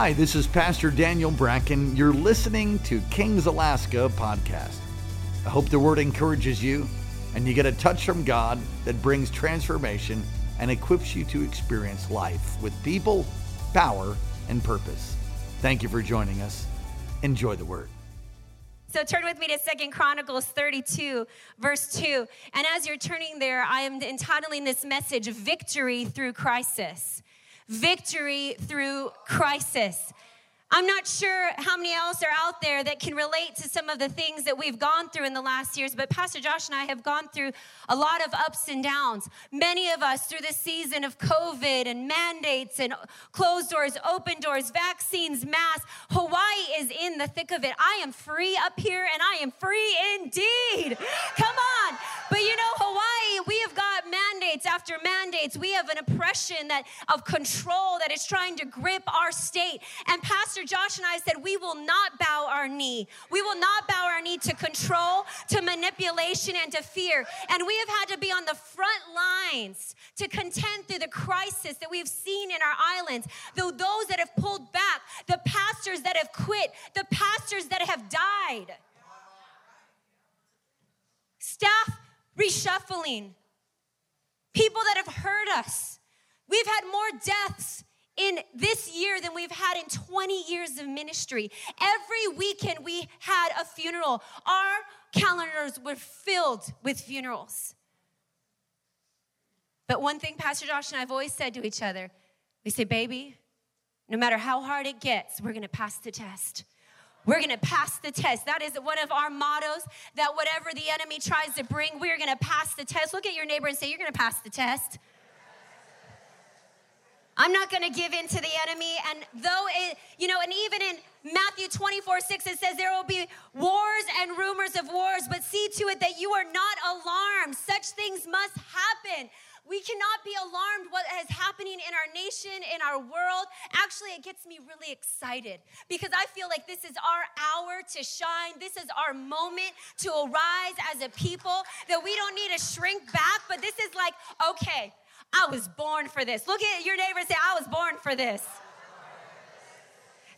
Hi, this is Pastor Daniel Bracken. You're listening to Kings Alaska podcast. I hope the word encourages you and you get a touch from God that brings transformation and equips you to experience life with people, power, and purpose. Thank you for joining us. Enjoy the word. So turn with me to Second Chronicles 32, verse 2. And as you're turning there, I am entitling this message Victory Through Crisis. Victory Through Crisis. I'm not sure how many else are out there that can relate to some of the things that we've gone through in the last years, but Pastor Josh and I have gone through a lot of ups and downs. Many of us through the season of COVID and mandates and closed doors, open doors, vaccines, masks. Hawaii is in the thick of it. I am free up here and I am free indeed. Come on. But you know, Hawaii, we have got mandates after mandates. We have an oppression that of control that is trying to grip our state. And Pastor Pastor Josh and I said, we will not bow our knee. We will not bow our knee to control, to manipulation, and to fear. And we have had to be on the front lines to contend through the crisis that we've seen in our islands. Though those that have pulled back, the pastors that have quit, the pastors that have died, staff reshuffling, people that have hurt us. We've had more deaths in this year than we've had in 20 years of ministry. Every weekend we had a funeral. Our calendars were filled with funerals. But one thing Pastor Josh and I have always said to each other we say, baby, no matter how hard it gets, we're gonna pass the test. We're gonna pass the test. That is one of our mottos that whatever the enemy tries to bring, we're gonna pass the test. Look at your neighbor and say, You're gonna pass the test. I'm not going to give in to the enemy. And though it, you know, and even in Matthew 24, 6, it says there will be wars and rumors of wars, but see to it that you are not alarmed. Such things must happen. We cannot be alarmed what is happening in our nation, in our world. Actually, it gets me really excited because I feel like this is our hour to shine. This is our moment to arise as a people, that we don't need to shrink back, but this is like, okay, I was born for this. Look at your neighbor and say, I was born for this.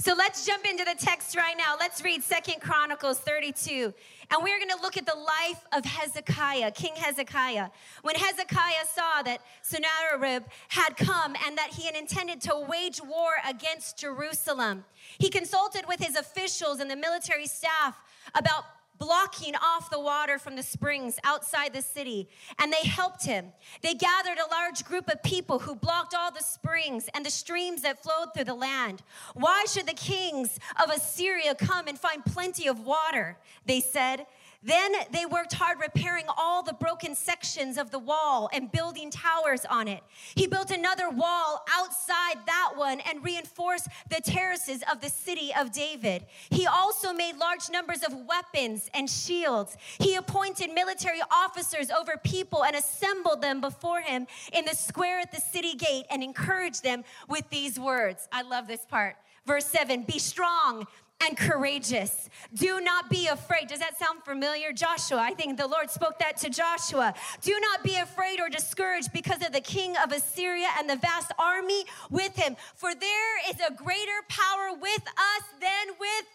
So let's jump into the text right now. Let's read Second Chronicles 32. And we're going to look at the life of Hezekiah, King Hezekiah. When Hezekiah saw that Sennacherib had come and that he had intended to wage war against Jerusalem, he consulted with his officials and the military staff about blocking off the water from the springs outside the city, and they helped him. They gathered a large group of people who blocked all the springs and the streams that flowed through the land. Why should the kings of Assyria come and find plenty of water? They said. Then they worked hard repairing all the broken sections of the wall and building towers on it. He built another wall outside that one and reinforced the terraces of the city of David. He also made large numbers of weapons and shields. He appointed military officers over people and assembled them before him in the square at the city gate and encouraged them with these words. I love this part. Verse 7 Be strong and courageous. Do not be afraid. Does that sound familiar? Joshua, I think the Lord spoke that to Joshua. Do not be afraid or discouraged because of the king of Assyria and the vast army with him, for there is a greater power with us than with.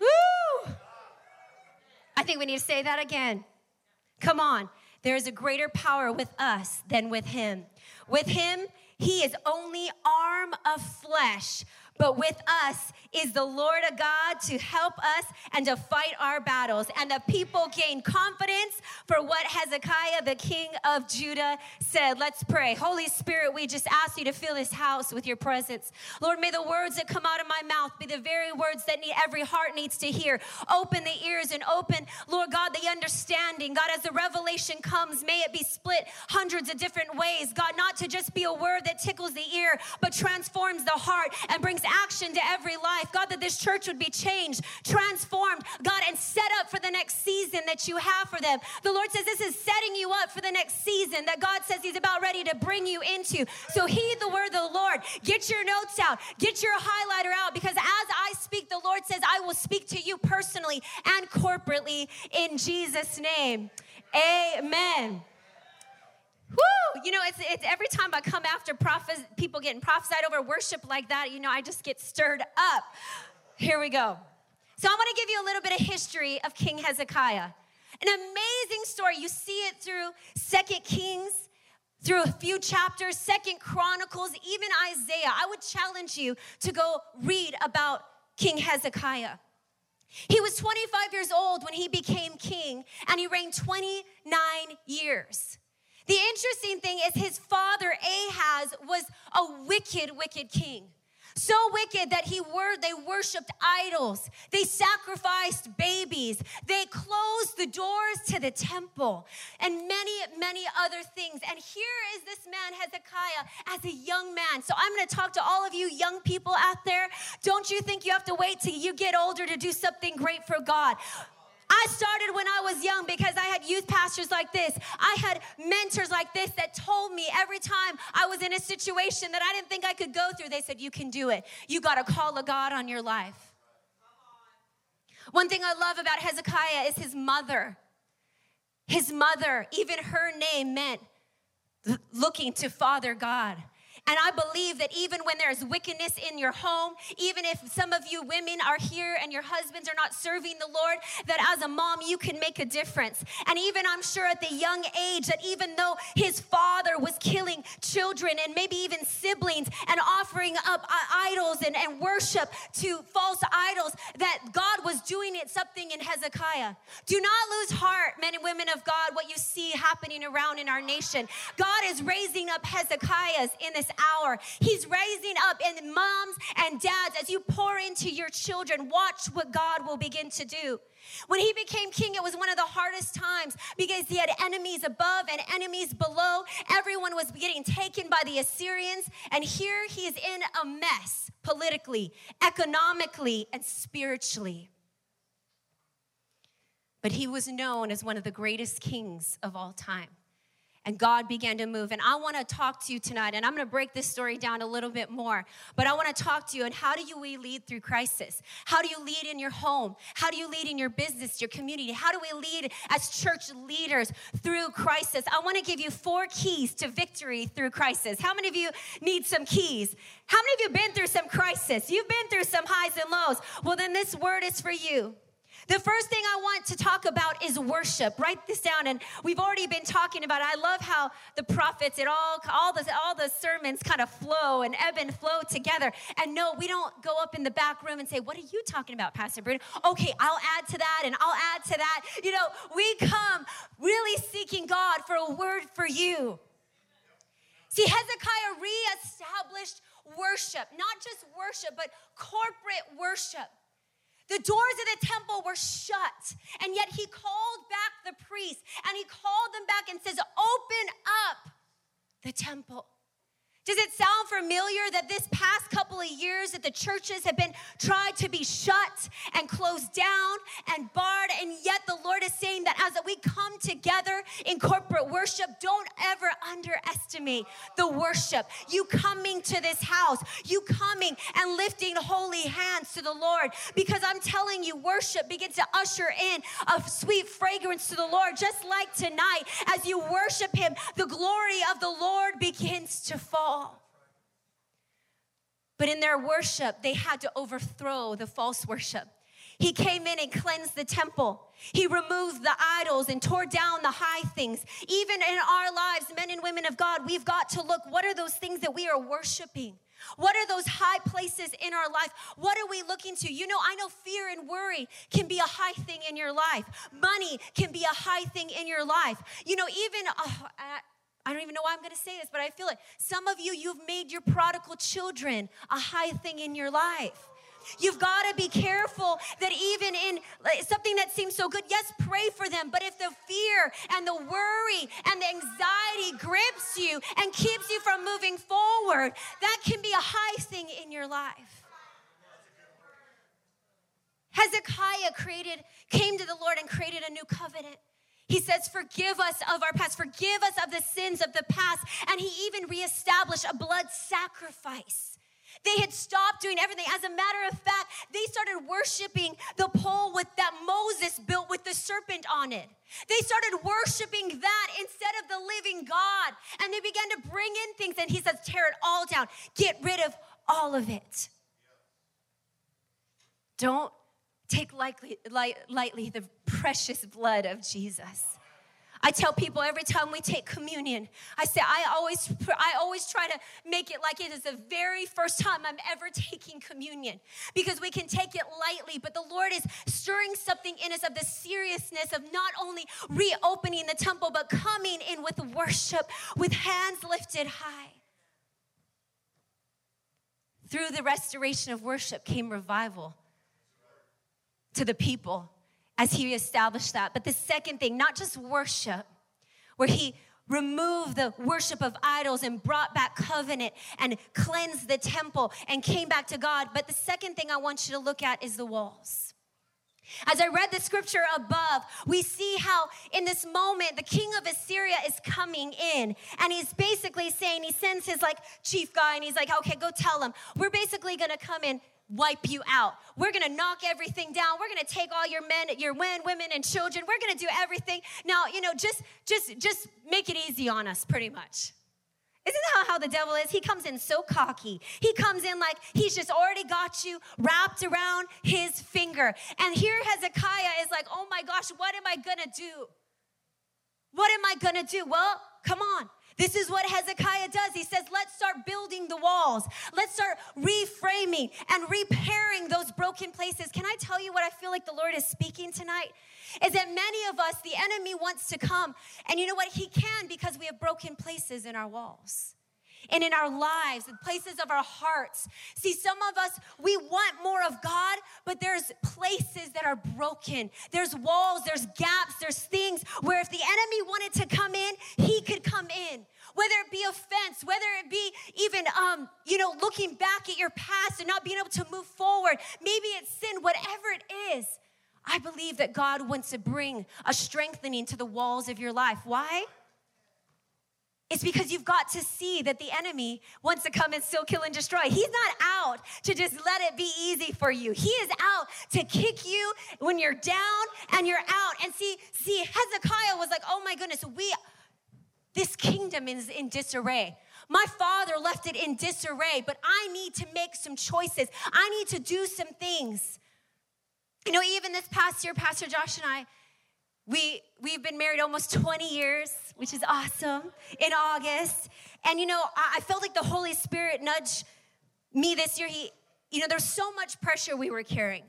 Woo! I think we need to say that again. Come on. There is a greater power with us than with him. With him, he is only arm of flesh but with us is the Lord of God to help us and to fight our battles. And the people gain confidence for what Hezekiah, the king of Judah, said. Let's pray. Holy Spirit, we just ask you to fill this house with your presence. Lord, may the words that come out of my mouth be the very words that need, every heart needs to hear. Open the ears and open, Lord God, the understanding. God, as the revelation comes, may it be split hundreds of different ways. God, not to just be a word that tickles the ear, but transforms the heart and brings action to every life. God, that this church would be changed, transformed, God, and set up for the next season that you have for them. The Lord says this is setting you up for the next season that God says He's about ready to bring you into. So heed the word of the Lord. Get your notes out, get your highlighter out, because as I speak, the Lord says, I will speak to you personally and corporately in Jesus' name. Amen. Woo! You know, it's, it's every time I come after prophes- people getting prophesied over worship like that, you know, I just get stirred up. Here we go. So I want to give you a little bit of history of King Hezekiah. An amazing story. You see it through Second Kings, through a few chapters, Second Chronicles, even Isaiah. I would challenge you to go read about King Hezekiah. He was 25 years old when he became king, and he reigned 29 years. The interesting thing is his father Ahaz was a wicked, wicked king. So wicked that he were they worshiped idols. They sacrificed babies. They closed the doors to the temple and many many other things. And here is this man Hezekiah as a young man. So I'm going to talk to all of you young people out there. Don't you think you have to wait till you get older to do something great for God? I started when I was young because I had youth pastors like this. I had mentors like this that told me every time I was in a situation that I didn't think I could go through, they said, You can do it. You got to call a God on your life. One thing I love about Hezekiah is his mother. His mother, even her name meant looking to Father God. And I believe that even when there's wickedness in your home, even if some of you women are here and your husbands are not serving the Lord, that as a mom, you can make a difference. And even I'm sure at the young age that even though his father was killing children and maybe even siblings and offering up uh, idols and, and worship to false idols, that God was doing it something in Hezekiah. Do not lose heart, men and women of God, what you see happening around in our nation. God is raising up Hezekiahs in this hour. He's raising up, and moms and dads, as you pour into your children, watch what God will begin to do. When he became king, it was one of the hardest times because he had enemies above and enemies below. Everyone was getting taken by the Assyrians, and here he is in a mess politically, economically, and spiritually. But he was known as one of the greatest kings of all time and God began to move. And I want to talk to you tonight, and I'm going to break this story down a little bit more. But I want to talk to you on how do you we lead through crisis? How do you lead in your home? How do you lead in your business, your community? How do we lead as church leaders through crisis? I want to give you four keys to victory through crisis. How many of you need some keys? How many of you been through some crisis? You've been through some highs and lows. Well, then this word is for you. The first thing I want to talk about is worship. Write this down, and we've already been talking about it. I love how the prophets, it all, all the, all the sermons kind of flow and ebb and flow together. And no, we don't go up in the back room and say, "What are you talking about, Pastor Bruno?" Okay, I'll add to that, and I'll add to that. You know, we come really seeking God for a word for you. See, Hezekiah reestablished worship, not just worship, but corporate worship. The doors of the temple were shut, and yet he called back the priests and he called them back and says, Open up the temple. Does it sound familiar that this past couple of years that the churches have been tried to be shut and closed down and barred and yet the Lord is saying that as we come together in corporate worship don't ever underestimate the worship. You coming to this house you coming and lifting holy hands to the Lord. Because I'm telling you worship begins to usher in a sweet fragrance to the Lord. Just like tonight as you worship him the glory of the Lord begins to fall but in their worship, they had to overthrow the false worship. He came in and cleansed the temple. He removed the idols and tore down the high things. Even in our lives, men and women of God, we've got to look what are those things that we are worshiping? What are those high places in our life? What are we looking to? You know, I know fear and worry can be a high thing in your life. Money can be a high thing in your life. You know, even uh, I don't even know why I'm going to say this, but I feel it. Some of you, you've made your prodigal children a high thing in your life. You've got to be careful that even in something that seems so good, yes, pray for them. But if the fear and the worry and the anxiety grips you and keeps you from moving forward, that can be a high thing in your life. Hezekiah created, came to the Lord and created a new covenant. He says, Forgive us of our past, forgive us of the sins of the past. And he even reestablished a blood sacrifice They had stopped doing everything. As a matter of fact, they started worshiping the pole with that Moses built with the serpent on it. They started worshiping that instead of the living God. And they began to bring in things. And he says, tear it all down, get rid of all of it. Don't take lightly, light, lightly the precious blood of Jesus. I tell people every time we take communion, I say I always I always try to make it like it is the very first time I'm ever taking communion because we can take it lightly, but the Lord is stirring something in us of the seriousness of not only reopening the temple but coming in with worship with hands lifted high. Through the restoration of worship came revival to the people as he established that. But the second thing, not just worship, where he removed the worship of idols and brought back covenant and cleansed the temple and came back to God. But the second thing I want you to look at is the walls. As I read the scripture above, we see how in this moment the king of Assyria is coming in and he's basically saying, he sends his like chief guy and he's like, okay, go tell him, we're basically gonna come in wipe you out. We're gonna knock everything down. We're gonna take all your men, your men, women, and children. We're gonna do everything. Now, you know, just just just make it easy on us, pretty much. Isn't that how the devil is? He comes in so cocky. He comes in like he's just already got you wrapped around his finger. And here Hezekiah is like, oh my gosh, what am I gonna do? What am I gonna do? Well, come on. This is what Hezekiah does. He says, let's start building the walls. Let's start reframing and repairing those broken places. Can I tell you what I feel like the Lord is speaking tonight? Is that many of us, the enemy wants to come. And you know what? He can because we have broken places in our walls and in our lives, the places of our hearts. See, some of us, we want more of God, but there's places that are broken. There's walls, there's gaps, there's things where if the enemy wanted to come in, he could come in. Whether it be offense, whether it be even, um, you know, looking back at your past and not being able to move forward, maybe it's sin, whatever it is. I believe that God wants to bring a strengthening to the walls of your life. Why? It's because you've got to see that the enemy wants to come and still kill and destroy. He's not out to just let it be easy for you. He is out to kick you when you're down and you're out. And see, see, Hezekiah was like, oh my goodness, we this kingdom is in disarray. My father left it in disarray, but I need to make some choices. I need to do some things. You know, even this past year, Pastor Josh and I, we, we've been married almost 20 years, which is awesome, in August. And, you know, I, I felt like the Holy Spirit nudged me this year. He, you know, there's so much pressure we were carrying.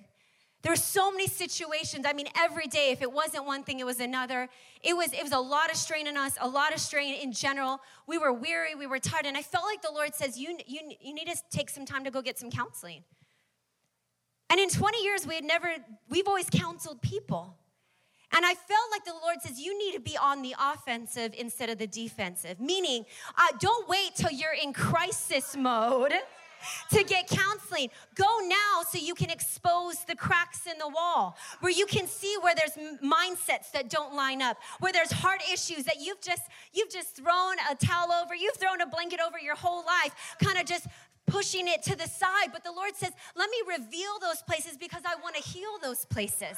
There were so many situations. I mean, every day, if it wasn't one thing, it was another. It was, it was a lot of strain on us, a lot of strain in general. We were weary, we were tired. And I felt like the Lord says, you, you, you need to take some time to go get some counseling. And in 20 years, we had never, we've always counseled people. And I felt like the Lord says, you need to be on the offensive instead of the defensive. Meaning, uh, don't wait till you're in crisis mode to get counseling. Go now so you can expose the cracks in the wall, where you can see where there's mindsets that don't line up, where there's heart issues that you've just you've just thrown a towel over, you've thrown a blanket over your whole life, kind of just pushing it to the side. But the Lord says, "Let me reveal those places because I want to heal those places."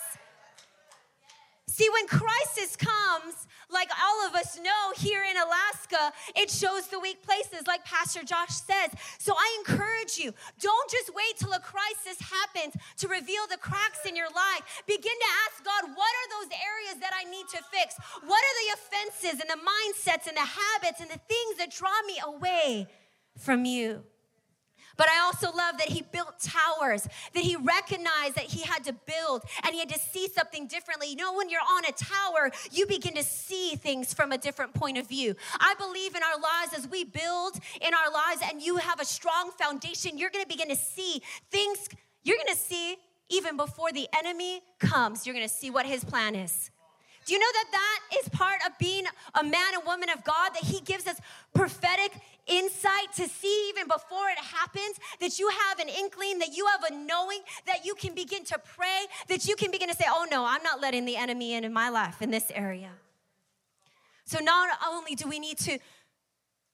See, when crisis comes, like all of us know here in Alaska, it shows the weak places, like Pastor Josh says. So I encourage you don't just wait till a crisis happens to reveal the cracks in your life. Begin to ask God, what are those areas that I need to fix? What are the offenses and the mindsets and the habits and the things that draw me away from you? But I also love that he built towers, that he recognized that he had to build and he had to see something differently. You know, when you're on a tower, you begin to see things from a different point of view. I believe in our lives as we build in our lives and you have a strong foundation, you're gonna begin to see things, you're gonna see even before the enemy comes, you're gonna see what his plan is. Do you know that that is part of being a man and woman of God? That He gives us prophetic insight to see even before it happens, that you have an inkling, that you have a knowing, that you can begin to pray, that you can begin to say, Oh no, I'm not letting the enemy in in my life in this area. So not only do we need to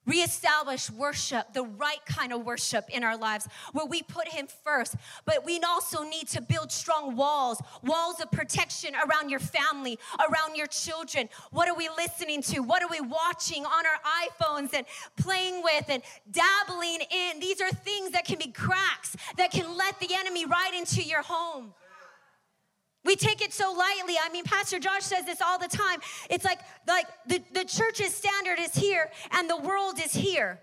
reestablish worship, the right kind of worship in our lives, where we put Him first. But we also need to build strong walls, walls of protection around your family, around your children. What are we listening to? What are we watching on our iPhones and playing with and dabbling in? These are things that can be cracks that can let the enemy right into your home. We take it so lightly. I mean, Pastor Josh says this all the time. It's like, like the, the church's standard is here and the world is here.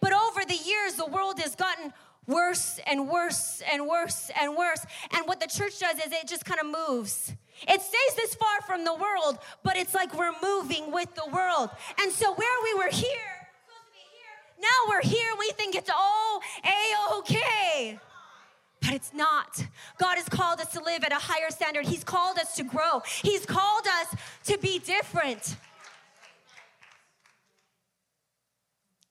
But over the years, the world has gotten worse and worse and worse and worse. And what the church does is it just kind of moves. It stays this far from the world, but it's like we're moving with the world. And so where we were here, now we're here, we think it's all a-okay but it's not. God has called us to live at a higher standard. He's called us to grow. He's called us to be different.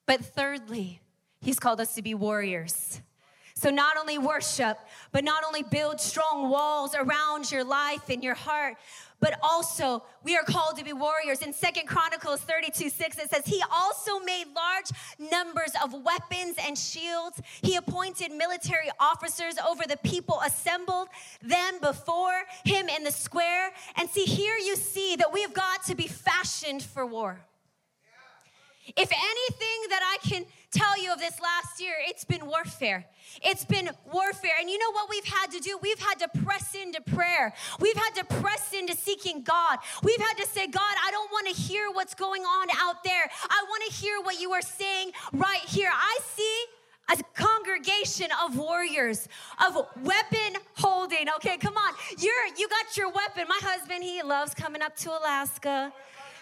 But thirdly, He's called us to be warriors. So, not only worship, but not only build strong walls around your life and your heart, but also we are called to be warriors. In Second Chronicles 32 6, it says, He also made large numbers of weapons and shields. He appointed military officers over the people assembled them before him in the square. And see, here you see that we have got to be fashioned for war. If anything that I can tell you of this last year, it's been warfare. It's been warfare. And you know what we've had to do? We've had to press into prayer. We've had to press into seeking God. We've had to say, God, I don't want to hear what's going on out there. I want to hear what you are saying right here. I see a congregation of warriors of weapon holding okay come on you're you got your weapon my husband he loves coming up to alaska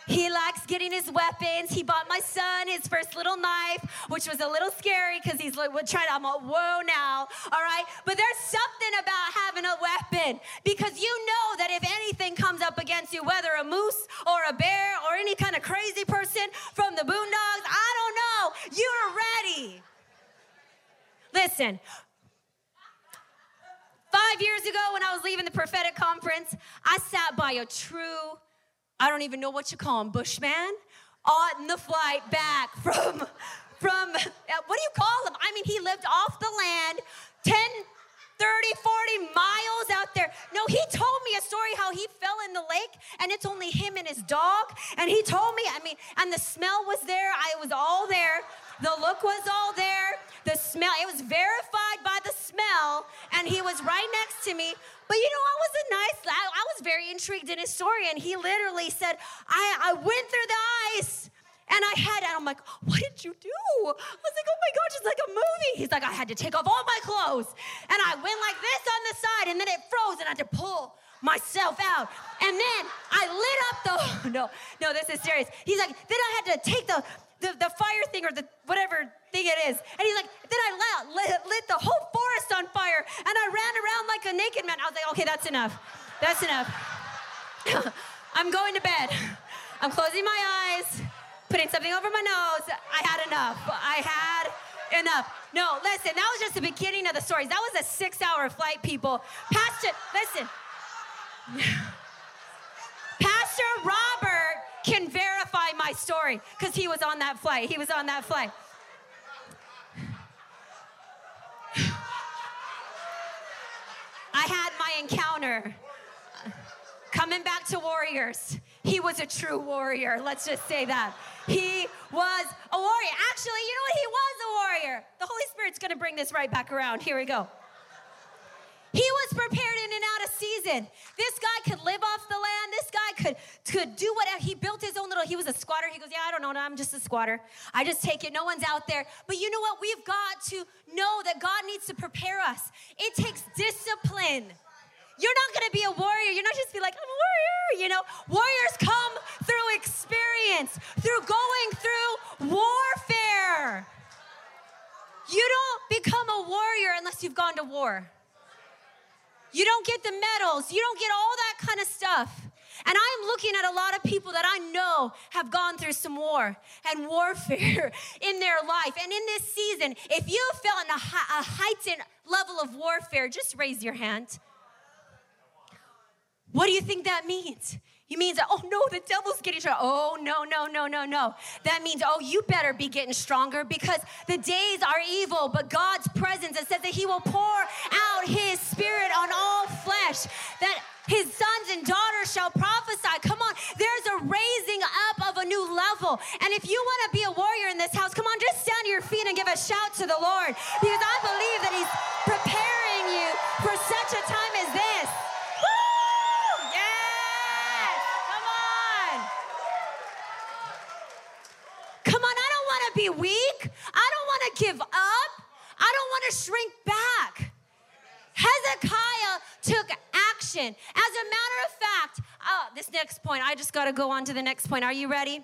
he likes getting his weapons. He bought my son his first little knife, which was a little scary because he's like, trying to, I'm like, whoa now, all right? But there's something about having a weapon because you know that if anything comes up against you, whether a moose or a bear or any kind of crazy person from the boondocks, I don't know, you're ready. Listen, Five years ago, when I was leaving the prophetic conference, I sat by a true I don't even know what you call him, Bushman, on the flight back from, from, uh, what do you call him? I mean, he lived off the land 10, 30, 40 miles out there. No, he told me a story how he fell in the lake and it's only him and his dog. And he told me, I mean, and the smell was there. I was all there. The look was all there. The smell, it was verified smell. And he was right next to me. But you know, I was a nice, I, was very intrigued in his story. And he literally said, I, I went through the ice. And I had, and I'm like, what did you do? I was like, oh my gosh, it's like a movie. He's like, I had to take off all my clothes. And I went like this on the side, and then it froze, and I had to pull myself out. And then I lit up the, no, no, this is serious. He's like, then I had to take the, the, the fire thing or the whatever thing it is. And he's like, then I lit, lit, the whole forest on fire and I ran around like a naked man. I was like, okay, that's enough. That's enough. I'm going to bed. I'm closing my eyes, putting something over my nose. I had enough. I had enough. No, listen, that was just the beginning of the stories. That was a six hour flight, people. Pastor, listen. Pastor my story because he was on that flight. He was on that flight. I had my encounter. Coming back to warriors, he was a true warrior. Let's just say that. He was a warrior. Actually, you know what? He was a warrior. The Holy Spirit's gonna bring this right back around. Here we go. He was prepared in and out of season. This guy could live off the land. This guy could, could do whatever. He built his own little, he was a squatter. He goes, Yeah, I don't know. I'm just a squatter. I just take it. No one's out there. But you know what? We've got to know that God needs to prepare us. It takes discipline. You're not gonna be a warrior. You're not just be like, I'm a warrior, you know. Warriors come through experience, through going through warfare. You don't become a warrior unless you've gone to war. You don't get the medals. You don't get all that kind of stuff. And I'm looking at a lot of people that I know have gone through some war and warfare in their life. And in this season, if you felt in a, a heightened level of warfare, just raise your hand. What do you think that means? You means oh no, the devil's getting stronger. Oh no, no, no. That means oh you better be getting stronger because the days are evil, but God's presence it says that He will pour out His Spirit on all flesh. That his sons and daughters shall prophesy. Come on, there's a raising up of a new level. And if you want to be a warrior in this house, come on, just stand to your feet and give a shout to the Lord because I believe that He's preparing you for such a time as this. Be weak. I don't want to give up. I don't want to shrink back. Hezekiah took action. As a matter of fact, oh, this next point, I just got to go on to the next point. Are you ready?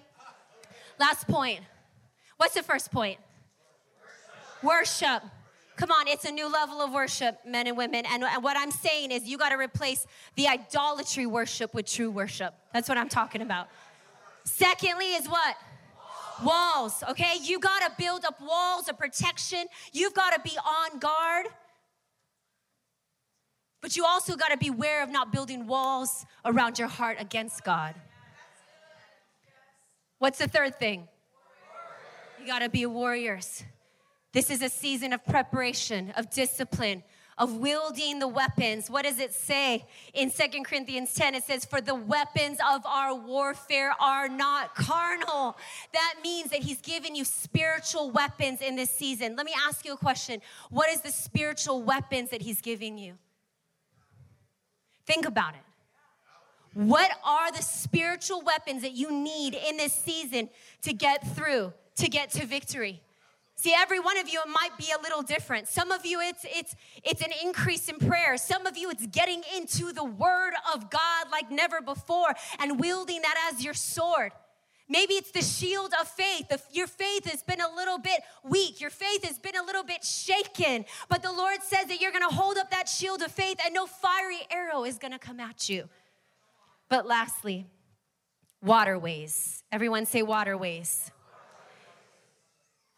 Last point. What's the first point? Worship. Come on, it's a new level of worship, men and women. And, and what I'm saying is, you got to replace the idolatry worship with true worship. That's what I'm talking about. Secondly, is what? Walls, okay? You got to build up walls of protection. You've got to be on guard. But you also got to beware of not building walls around your heart against God. What's the third thing? You got to be warriors. This is a season of preparation, of discipline, of wielding the weapons. What does it say in Second Corinthians 10? It says, For the weapons of our warfare are not carnal. That means that He's given you spiritual weapons in this season. Let me ask you a question What is the spiritual weapons that He's giving you? Think about it. What are the spiritual weapons that you need in this season to get through, to get to victory? See, every one of you it might be a little different. Some of you it's it's it's an increase in prayer. Some of you it's getting into the word of God like never before and wielding that as your sword. Maybe it's the shield of faith. Your faith has been a little bit weak. Your faith has been a little bit shaken. But the Lord says that you're going to hold up that shield of faith and no fiery arrow is going to come at you. But lastly, waterways. Everyone say waterways.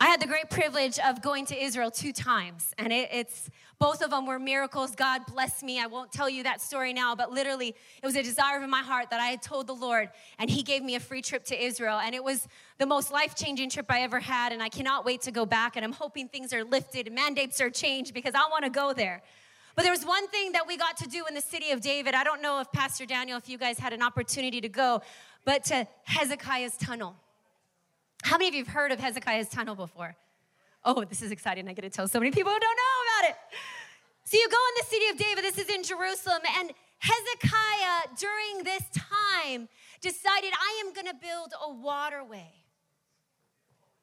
I had the great privilege of going to Israel two times, and it, it's both of them were miracles. God bless me. I won't tell you that story now, but literally, it was a desire of my heart that I had told the Lord, and He gave me a free trip to Israel. And it was the most life changing trip I ever had, and I cannot wait to go back. And I'm hoping things are lifted, and mandates are changed because I want to go there. But there was one thing that we got to do in the city of David. I don't know if Pastor Daniel, if you guys had an opportunity to go, but to Hezekiah's tunnel. How many of you have heard of Hezekiah's tunnel before? Oh, this is exciting. I get to tell so many people who don't know about it. So you go in the city of David, this is in Jerusalem, and Hezekiah during this time decided, I am going to build a waterway.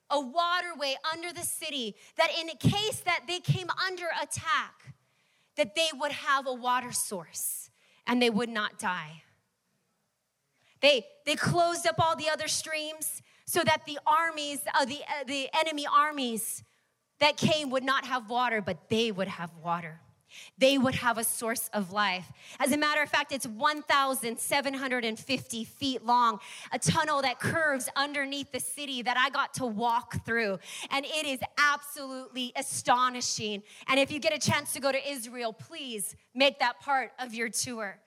A waterway under the city that in case that they came under attack, that they would have a water source and they would not die. They, they closed up all the other streams so that the armies, uh, the, uh, the enemy armies that came would not have water, but they would have water. They would have a source of life. As a matter of fact, it's 1,750 feet long, a tunnel that curves underneath the city that I got to walk through. And it is absolutely astonishing. And if you get a chance to go to Israel, please make that part of your tour.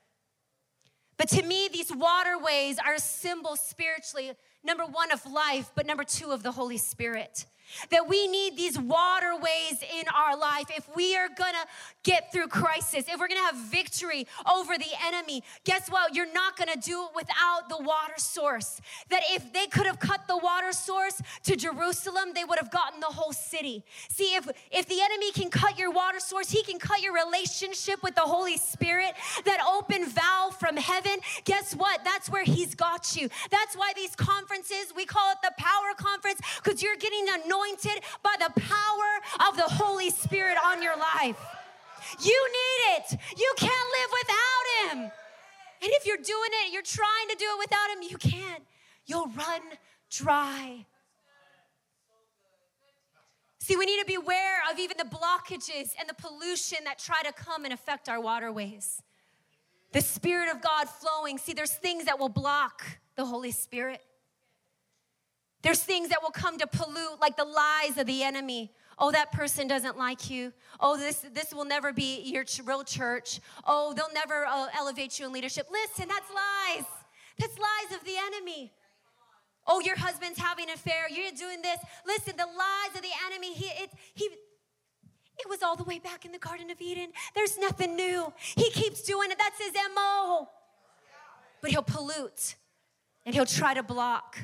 But to me, these waterways are a symbol spiritually number one, of life, but number two, of the Holy Spirit. That we need these waterways in our life if we are gonna get through crisis, if we're gonna have victory over the enemy. Guess what? You're not gonna do it without the water source. That if they could have cut the water source to Jerusalem, they would have gotten the whole city. See, if, if the enemy can cut your water source, he can cut your relationship with the Holy Spirit, that open valve from heaven. Guess what? That's where he's got you. That's why these conferences, we call it the power conference, because you're getting anointed anointed by the power of the Holy Spirit on your life. You need it. You can't live without Him. And if you're doing it, you're trying to do it without Him, you can't. You'll run dry. See, we need to be aware of even the blockages and the pollution that try to come and affect our waterways. The Spirit of God flowing. See, there's things that will block the Holy Spirit. There's things that will come to pollute, like the lies of the enemy. Oh, that person doesn't like you. Oh, this, this will never be your real church. Oh, they'll never uh, elevate you in leadership. Listen, that's lies. That's lies of the enemy. Oh, your husband's having an affair. You're doing this. Listen, the lies of the enemy. He, it, he, it was all the way back in the Garden of Eden. There's nothing new. He keeps doing it. That's his MO. But he'll pollute and he'll try to block.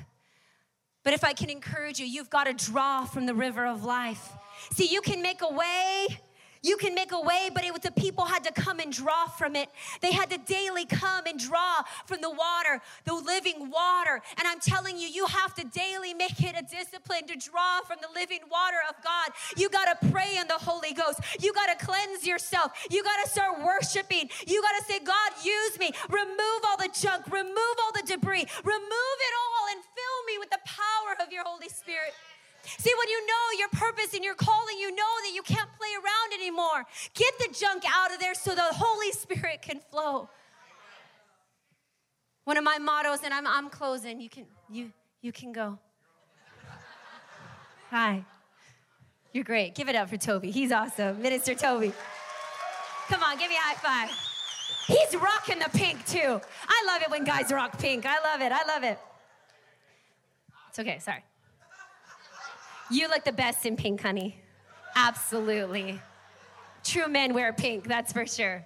But if I can encourage you, you've got to draw from the river of life. See, you can make a way you can make a way, but it the people had to come and draw from it. They had to daily come and draw from the water, the living water. And I'm telling you, you have to daily make it a discipline to draw from the living water of God. You got to pray in the Holy Ghost. You got to cleanse yourself. You got to start worshiping. You got to say, God, use me. Remove all the junk, remove all the debris, remove it all, and me with the power of your Holy Spirit. See, when you know your purpose and your calling, you know that you can't play around anymore. Get the junk out of there so the Holy Spirit can flow. One of my mottos, and I'm, I'm closing. You can you you can go. Hi. You're great. Give it up for Toby. He's awesome. Minister Toby. Come on, give me a high five. He's rocking the pink too. I love it when guys rock pink. I love it. I love it. It's okay, sorry. You look the best in pink, honey. Absolutely. True men wear pink, that's for sure.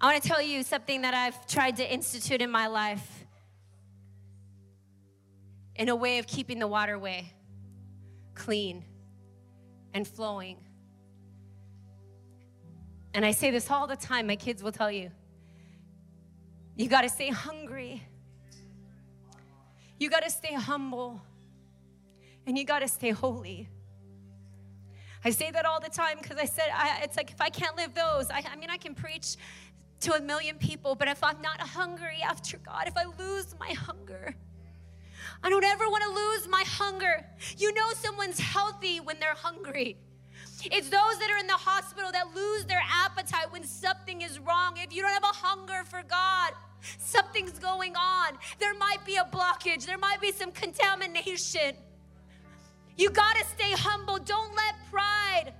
I want to tell you something that I've tried to institute in my life in a way of keeping the waterway clean and flowing. And I say this all the time, my kids will tell you. You got to stay hungry you got to stay humble and you got to stay holy. I say that all the time because I said, I, it's like if I can't live those, I, I mean, I can preach to a million people, but if I'm not hungry after God, if I lose my hunger, I don't ever want to lose my hunger. You know, someone's healthy when they're hungry. It's those that are in the hospital that lose their appetite when something is wrong. If you don't have a hunger for God, Something's going on. There might be a blockage, there might be some contamination. You got to stay humble. Don't let pride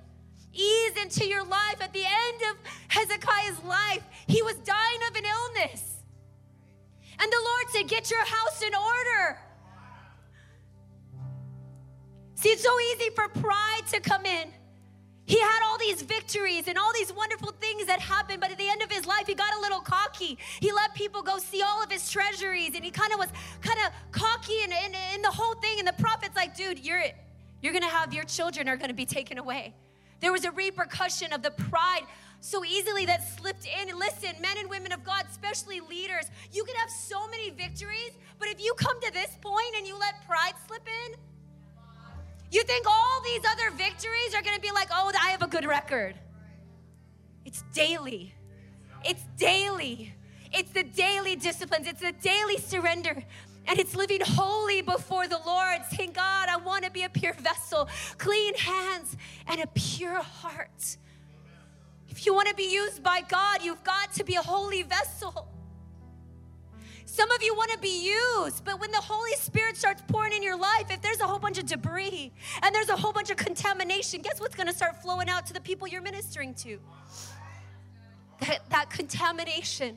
ease into your life. At the end of Hezekiah's life, he was dying of an illness. And the Lord said, Get your house in order. See, it's so easy for pride to come in. He had all these victories and all these wonderful things that happened, but at the end of his life, he got a little cocky. He let people go see all of his treasuries, and he kind of was kind of cocky in the whole thing. And the prophet's like, dude, you're you're gonna have your children are gonna be taken away. There was a repercussion of the pride so easily that slipped in. Listen, men and women of God, especially leaders, you can have so many victories, but if you come to this point and you let pride slip in, you think all these other victories are gonna be like, oh, I have a good record. It's daily. It's daily. It's the daily disciplines, it's the daily surrender. And it's living holy before the Lord, saying, God, I want to be a pure vessel, clean hands, and a pure heart. If you want to be used by God, you've got to be a holy vessel. Some of you want to be used, but when the Holy Spirit starts pouring in your life, if there's a whole bunch of debris and there's a whole bunch of contamination, guess what's going to start flowing out to the people you're ministering to? That, that contamination.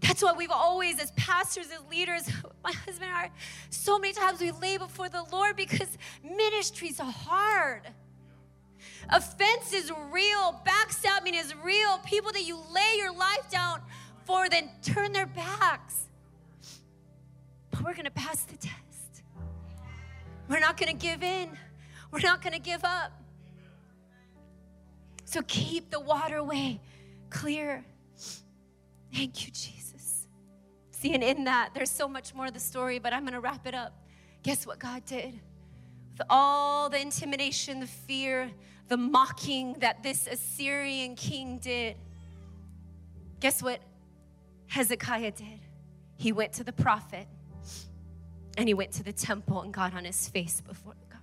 That's why we've always, as pastors, as leaders, my husband and I, so many times we lay before the Lord because ministries are hard. Offense is real, backstabbing is real. People that you lay your life down for then turn their backs we're going to pass the test. We're not going to give in, we're not going to give up. So keep the waterway clear. Thank you, Jesus. See, and in that, there's so much more of the story, but I'm going to wrap it up. Guess what God did? With all the intimidation, the fear, the mocking that this Assyrian king did, guess what Hezekiah did? He went to the prophet and he went to the temple and got on his face before God.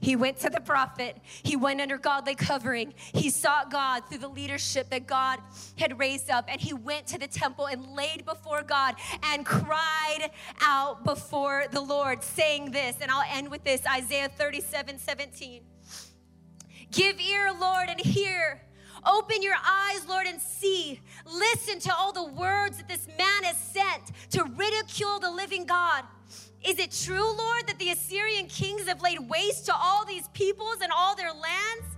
He went to the prophet. He went under godly covering. He sought God through the leadership that God had raised up. And he went to the temple and laid before God and cried out before the Lord, saying this. And I'll end with this Isaiah 37 17. Give ear, Lord, and hear Open your eyes, Lord, and see. Listen to all the words that this man has sent to ridicule the living God. Is it true, Lord, that the Assyrian kings have laid waste to all these peoples and all their lands?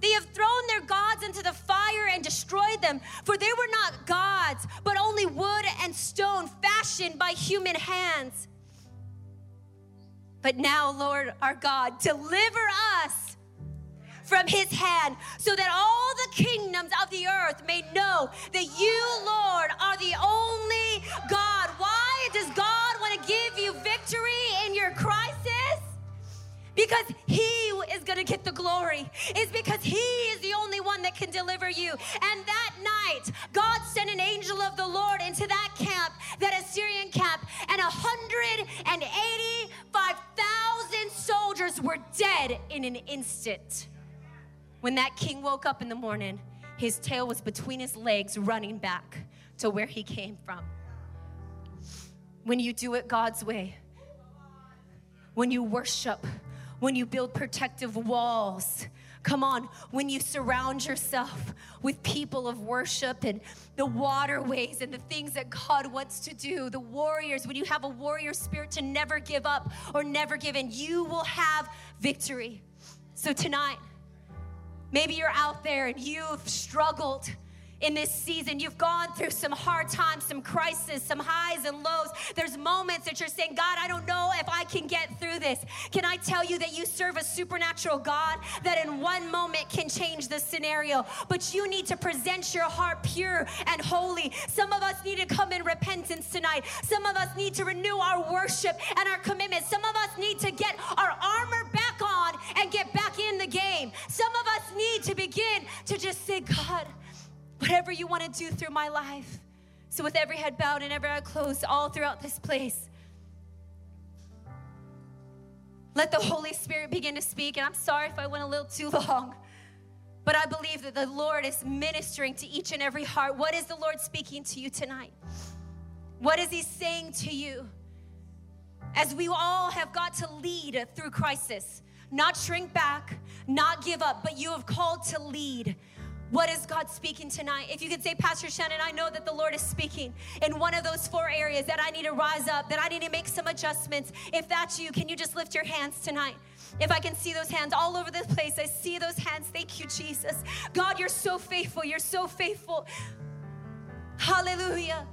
They have thrown their gods into the fire and destroyed them, for they were not gods, but only wood and stone fashioned by human hands. But now, Lord our God, deliver us from his hand so that all the kingdoms of the earth may know that you, Lord, are the only God. Why does God want to give you victory in your crisis? Because he is going to get the glory. It's because he is the only one that can deliver you. And that night, God sent an angel of the Lord into that camp, that Assyrian camp, and 185,000 soldiers were dead in an instant. When that king woke up in the morning, his tail was between his legs, running back to where he came from. When you do it God's way, when you worship, when you build protective walls, Come on, when you surround yourself with people of worship and the waterways and the things that God wants to do, the warriors, when you have a warrior spirit to never give up or never give in, you will have victory. So tonight, maybe you're out there and you've struggled in this season. You've gone through some hard times, some crises, some highs and lows. There's moments that you're saying, God, I don't know if I can get through this. Can I tell you that you serve a supernatural God that in one moment can change the scenario? But you need to present your heart pure and holy. Some of us need to come in repentance tonight. Some of us need to renew our worship and our commitment. Some of us need to get our armor back on and get back in the game. Some of us need to begin to just say, God, whatever you want to do through my life. So, with every head bowed and every eye closed, all throughout this place, let the Holy Spirit begin to speak. And I'm sorry if I went a little too long, but I believe that the Lord is ministering to each and every heart. What is the Lord speaking to you tonight? What is He saying to you? As we all have got to lead through crisis, not shrink back, not give up, but you have called to lead. What is God speaking tonight? If you could say, Pastor Shannon, I know that the Lord is speaking in one of those four areas that I need to rise up, that I need to make some adjustments. If that's you, can you just lift your hands tonight? If I can see those hands all over this place, I see those hands. Thank you, Jesus. God, you're so faithful. You're so faithful. Hallelujah.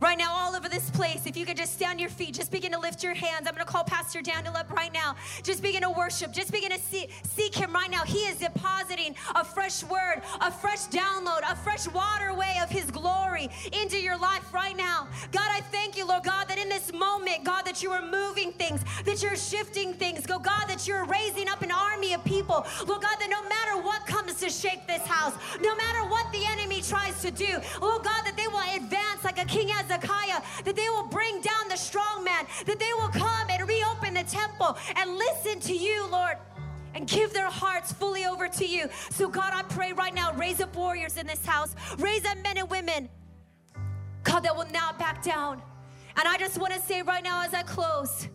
Right now, all over this place, if you could just stand your feet, just begin to lift your hands. I'm gonna call Pastor Daniel up right now. Just begin to worship, just begin to see, seek him right now. He is depositing a fresh word, a fresh download, a fresh waterway of his glory into your life right now. God, I thank you, Lord God, that in this moment, God, that you are moving things, that you're shifting things. Go, God, that you're raising up an army of people. Lord God, that no matter what comes to shake this house, no matter what the enemy tries to do, oh God, that they will advance like a king Hezekiah, that they will bring down the strong man, that they will come and reopen the temple and listen to you, Lord and give their hearts fully over to you. So, God, I pray right now, raise up warriors in this house, raise up men and women, God, that will not back down. And I just want to say right now as I close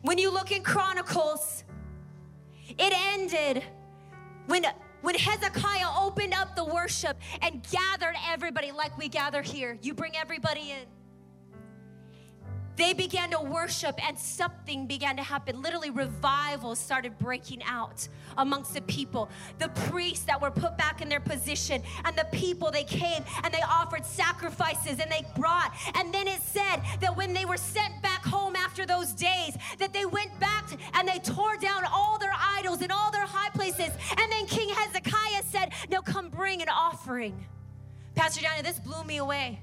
when you look in Chronicles, it ended when when Hezekiah opened up the worship and gathered everybody like we gather here, you bring everybody in. They began to worship and something began to happen. Literally, revival started breaking out amongst the people. The priests that were put back in their position and the people, they came and they offered sacrifices and they brought. And then it said that when they were sent back home after those days, that they went back and they tore down all their idols and all their high places. And then King Hezekiah said, Now come bring an offering. Pastor Johnny, this blew me away.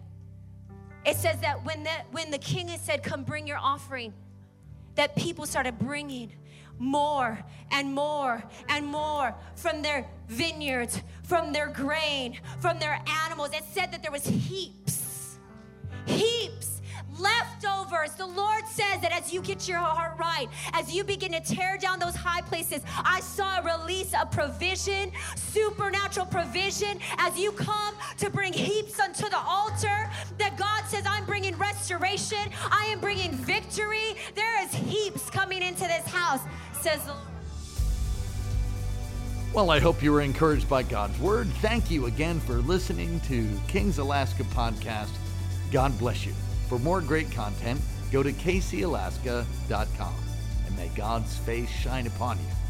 It says that when the, when the king had said, Come bring your offering, that people started bringing more and more and more from their vineyards, from their grain, from their animals. It said that there was heaps, heaps leftovers. The Lord says that as you get your heart right, as you begin to tear down those high places, I saw a release of provision, supernatural provision, as you come to bring heaps unto the altar. That God says, I'm bringing restoration, I am bringing victory. There is heaps coming into this house, says the Lord. Well, I hope you were encouraged by God's word. Thank you again for listening to King's Alaska podcast. God bless you. For more great content, go to kcalaska.com and may God's face shine upon you